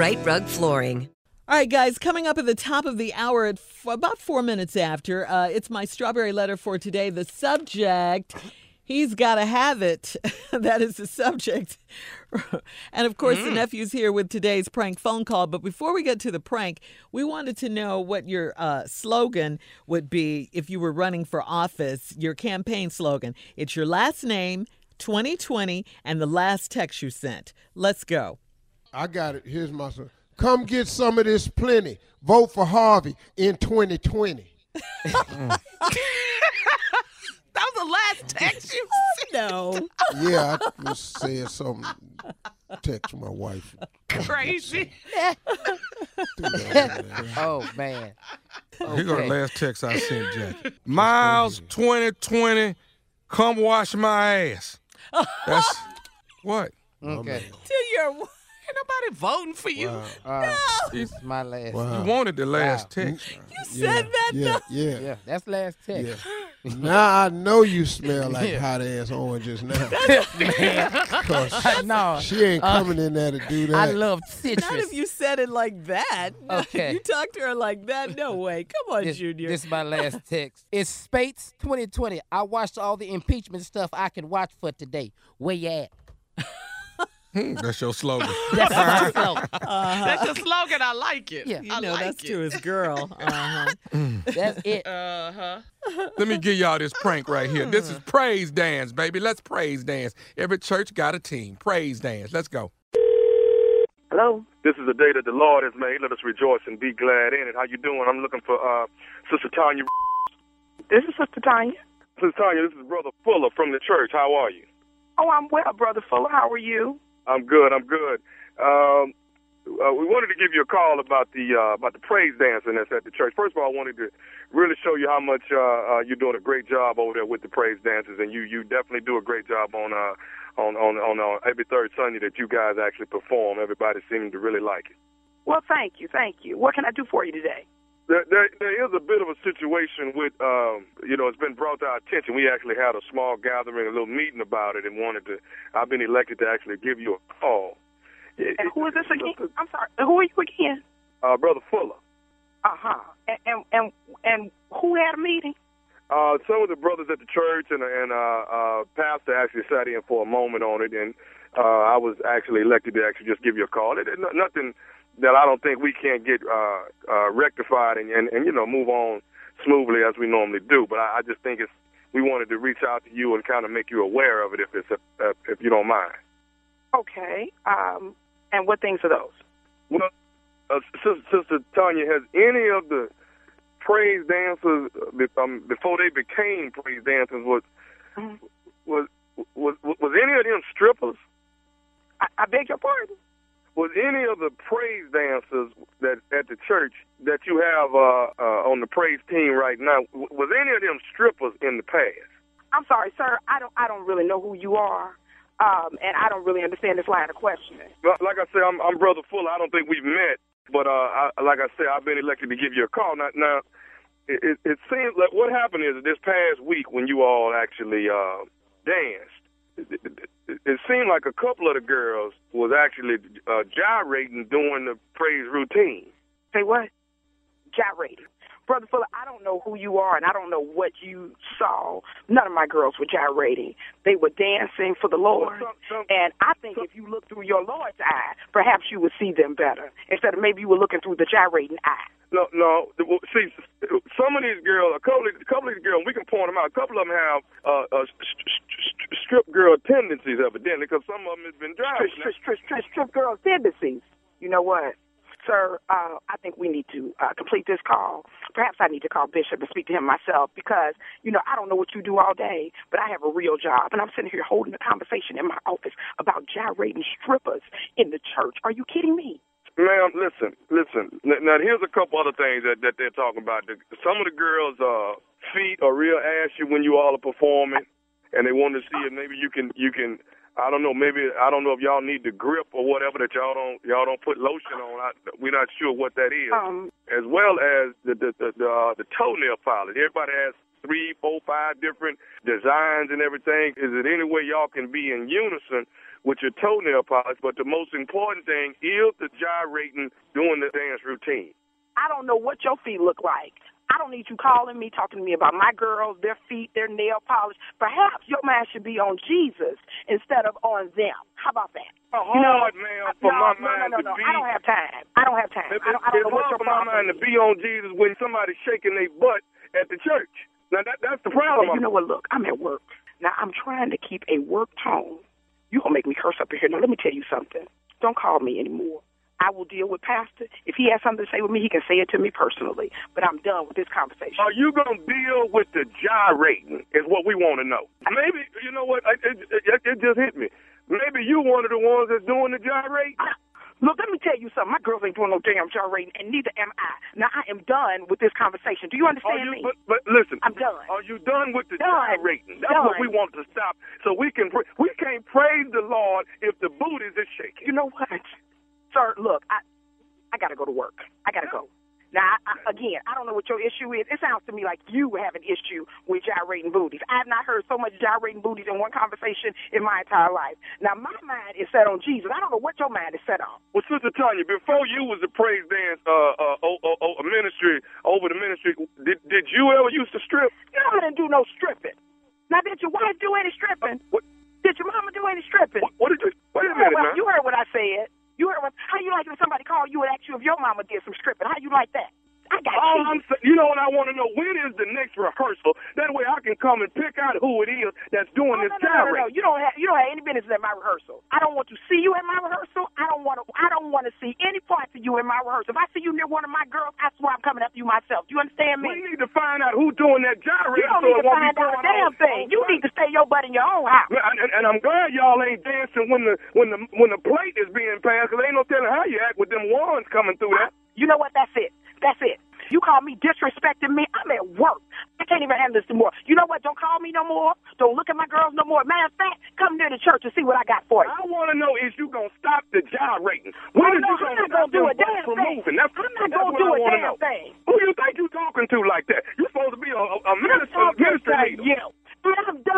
Rite Rug Flooring. All right, guys, coming up at the top of the hour at f- about four minutes after, uh, it's my strawberry letter for today. The subject, he's got to have it. that is the subject. and of course, the nephew's here with today's prank phone call. But before we get to the prank, we wanted to know what your uh, slogan would be if you were running for office, your campaign slogan. It's your last name, 2020, and the last text you sent. Let's go. I got it. Here's my son. Come get some of this plenty. Vote for Harvey in 2020. That was the last text you sent. No. Yeah, I was saying something. Text my wife. crazy. Oh man. Here go the last text I sent, Jack. Miles 2020, come wash my ass. That's what? Okay. Oh, to your Ain't nobody voting for you. Uh, This is my last. You wanted the last text. you said that Yeah, yeah. Yeah, that's last text. Yeah. now I know you smell like hot ass oranges now. Cause no, she ain't uh, coming in there to do that. I love citrus. Not if you said it like that. Okay. you talk to her like that. No way. Come on, this, Junior. this is my last text. It's Spates 2020. I watched all the impeachment stuff I could watch for today. Where you at? Hmm, That's your slogan. That's my slogan. That's your slogan. I like it. Yeah. you I know like that's it. to his girl. Uh-huh. That's it. Uh huh. Let me give y'all this prank right here. This is praise dance, baby. Let's praise dance. Every church got a team. Praise dance. Let's go. Hello. This is the day that the Lord has made. Let us rejoice and be glad in it. How you doing? I'm looking for uh, Sister Tanya. This is Sister Tanya. Sister Tanya, this is Brother Fuller from the church. How are you? Oh, I'm well, Brother Fuller. How are you? I'm good. I'm good. Um, uh, we wanted to give you a call about the uh, about the praise dancing that's at the church. First of all, I wanted to really show you how much uh, uh, you're doing a great job over there with the praise dancers, and you you definitely do a great job on uh, on on on uh, every third Sunday that you guys actually perform. Everybody seemed to really like it. Well, thank you, thank you. What can I do for you today? There, there, there is a bit of a situation with, um, you know, it's been brought to our attention. We actually had a small gathering, a little meeting about it, and wanted to. I've been elected to actually give you a call. And who is this again? I'm sorry. Who are you again? Uh, Brother Fuller. Uh huh. And, and and who had a meeting? Uh, some of the brothers at the church and and uh, uh, pastor actually sat in for a moment on it, and uh, I was actually elected to actually just give you a call. It, it, nothing that I don't think we can't get uh, uh, rectified and, and and you know move on smoothly as we normally do. But I, I just think it's we wanted to reach out to you and kind of make you aware of it if it's uh, if you don't mind. Okay. Um. And what things are those? Well, uh, Sister, Sister Tanya, has any of the praise dancers um, before they became praise dancers was was was was any of them strippers? I, I beg your pardon. Was any of the praise dancers that at the church that you have uh, uh, on the praise team right now? Was any of them strippers in the past? I'm sorry, sir. I don't. I don't really know who you are. Um. And I don't really understand this line of questioning. Well, Like I said, I'm, I'm Brother Fuller. I don't think we've met, but uh, I, like I said, I've been elected to give you a call. Now, now it, it, it seems like what happened is this past week when you all actually uh, danced, it, seemed like a couple of the girls was actually uh, gyrating during the praise routine. Say what? Gyrating. Brother Fuller, I don't know who you are and I don't know what you saw. None of my girls were gyrating. They were dancing for the Lord. And I think if you look through your Lord's eye, perhaps you would see them better. Instead of maybe you were looking through the gyrating eye. No, no. See, some of these girls, a couple, of, a couple of these girls, we can point them out. A couple of them have uh, uh, st- st- st- strip girl tendencies, evidently, because some of them has been driving. Strip, strip, strip, strip, strip girl tendencies. You know what? Sir, uh, I think we need to uh, complete this call. Perhaps I need to call Bishop and speak to him myself because, you know, I don't know what you do all day, but I have a real job. And I'm sitting here holding a conversation in my office about gyrating strippers in the church. Are you kidding me? Ma'am, listen, listen. Now, here's a couple other things that, that they're talking about. Some of the girls' uh, feet are real ashy when you all are performing, and they want to see if maybe you can, you can. I don't know. Maybe I don't know if y'all need the grip or whatever that y'all don't y'all don't put lotion on. I, we're not sure what that is. Um, as well as the the the, the, uh, the toenail polish. Everybody has three, four, five different designs and everything. Is it any way y'all can be in unison with your toenail polish? But the most important thing is the gyrating during the dance routine. I don't know what your feet look like. I don't need you calling me, talking to me about my girls, their feet, their nail polish. Perhaps your mind should be on Jesus instead of on them. How about that? A You know, hard man for no, my no, mind no, no, to no. be. I don't have time. I don't have time. It- I don't, I don't it's know what hard your for my mind to be on Jesus when somebody's shaking their butt at the church. Now that that's the problem. You know what? Look, I'm at work. Now I'm trying to keep a work tone. You gonna make me curse up in here. Now let me tell you something. Don't call me anymore. I will deal with Pastor. If he has something to say with me, he can say it to me personally. But I'm done with this conversation. Are you gonna deal with the gyrating? Is what we want to know. Maybe you know what? It, it, it just hit me. Maybe you one of the ones that's doing the gyrate. Look, let me tell you something. My girls ain't doing no damn gyrating, and neither am I. Now I am done with this conversation. Do you understand you, me? but, but listen, I'm done. Are you done with the Done. gyrating? That's Done. what we want to stop, so we can we can't praise the Lord if the booties is shaking. You know what, sir? Look, I I gotta go to work. I gotta go. Now, I, I, again, I don't know what your issue is. It sounds to me like you have an issue with gyrating booties. I have not heard so much gyrating booties in one conversation in my entire life. Now, my mind is set on Jesus. I don't know what your mind is set on. Well, Sister Tanya, before you was a praise dance uh, uh, oh, oh, oh, a ministry over the ministry, did did you ever used to strip? You know, I didn't do no stripping. Now, did your wife do any stripping? What? Did your mama do any stripping? What, what did you? Wait a You heard, minute, what, man. you heard what I said. You heard what? How you like when somebody call you and ask you if your mama did some stripping? How you like that? I got All. I'm saying, you know what I want to know? When is the next rehearsal? That way I can come and pick out who it is that's doing Oh, this no, no, no, no, no. You don't have you don't have any business at my rehearsal. I don't want to see you at my rehearsal. I don't want to I don't want to see any parts of you in my rehearsal. If I see you near one of my girls, I swear I'm coming after you myself. Do you understand me? We need to find out who's doing that gyrate. You don't so need to find out a damn thing. You need to stay your butt in your own house. And, and I'm glad y'all ain't dancing when the when the when the plate is being passed, because ain't no telling how you act with them wands coming through that. You know what? That's it. You call me disrespecting me. I'm at work. I can't even handle this anymore. You know what? Don't call me no more. Don't look at my girls no more. Matter of fact, come near the church and see what I got for you. I want to know is you gonna stop the gyrating? When Oh, is no, you I'm gonna not stop gonna do a damn from thing. moving? That's, I'm not that's gonna do I a damn know. thing. Who you think you talking to like that? You supposed to be a, a, minister, minister leader. you.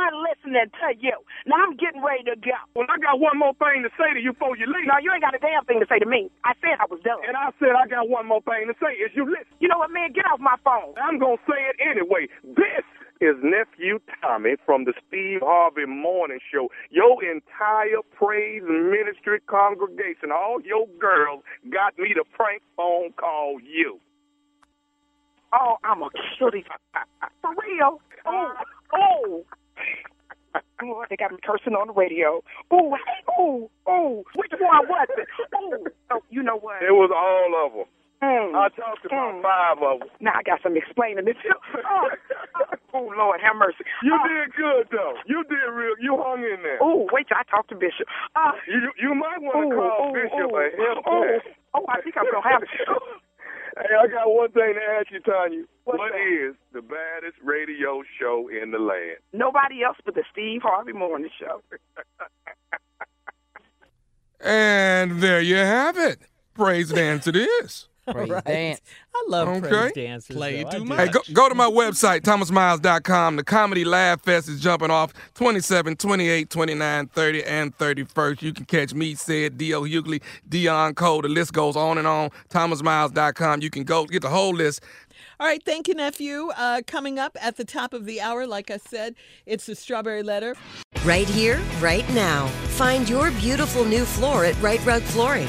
Done listening to you. Now I'm getting ready to go. Well, I got one more thing to say to you before you leave. No, you ain't got a damn thing to say to me. I said I was done. And I said I got one more thing to say. Is you listen? You know what, man? Get off my phone. I'm gonna say it anyway. This is nephew Tommy from the Steve Harvey Morning Show. Your entire praise ministry congregation, all your girls, got me to prank phone call you. Oh, I'm a cutie. For real? Oh, oh. oh. Oh, Lord, they got me cursing on the radio. Oh, hey, oh, oh. Which one was it? Oh, oh you know what? It was all of them. Mm. I talked to about five of them. Now I got some explaining to do. Oh, oh, Lord, have mercy. You oh. did good though. You did real. You hung in there. Oh, wait till I talk to Bishop. Uh, You you might want to call oh, Bishop oh, a help oh, oh, I think I'm gonna have it. Hey, I got one thing to ask you, Tanya. What's What that? is the baddest radio show in the land? Nobody else but the Steve Harvey Morning Show. And there you have it. Praise dance it is. Praise Right. dance. I love Okay. praise dancers. Play though. Too much. Hey, go, go to my website, thomasmiles.com. The Comedy Laugh Fest is jumping off 27, 28, 29, 30, and 31st. You can catch me, said D.L. Hughley, Deon Cole. The list goes on and on. thomasmiles.com. You can go get the whole list. All right, thank you, nephew. Uh, coming up at the top of the hour, like I said, it's the strawberry letter. Right here, right now. Find your beautiful new floor at Rite Rug Flooring.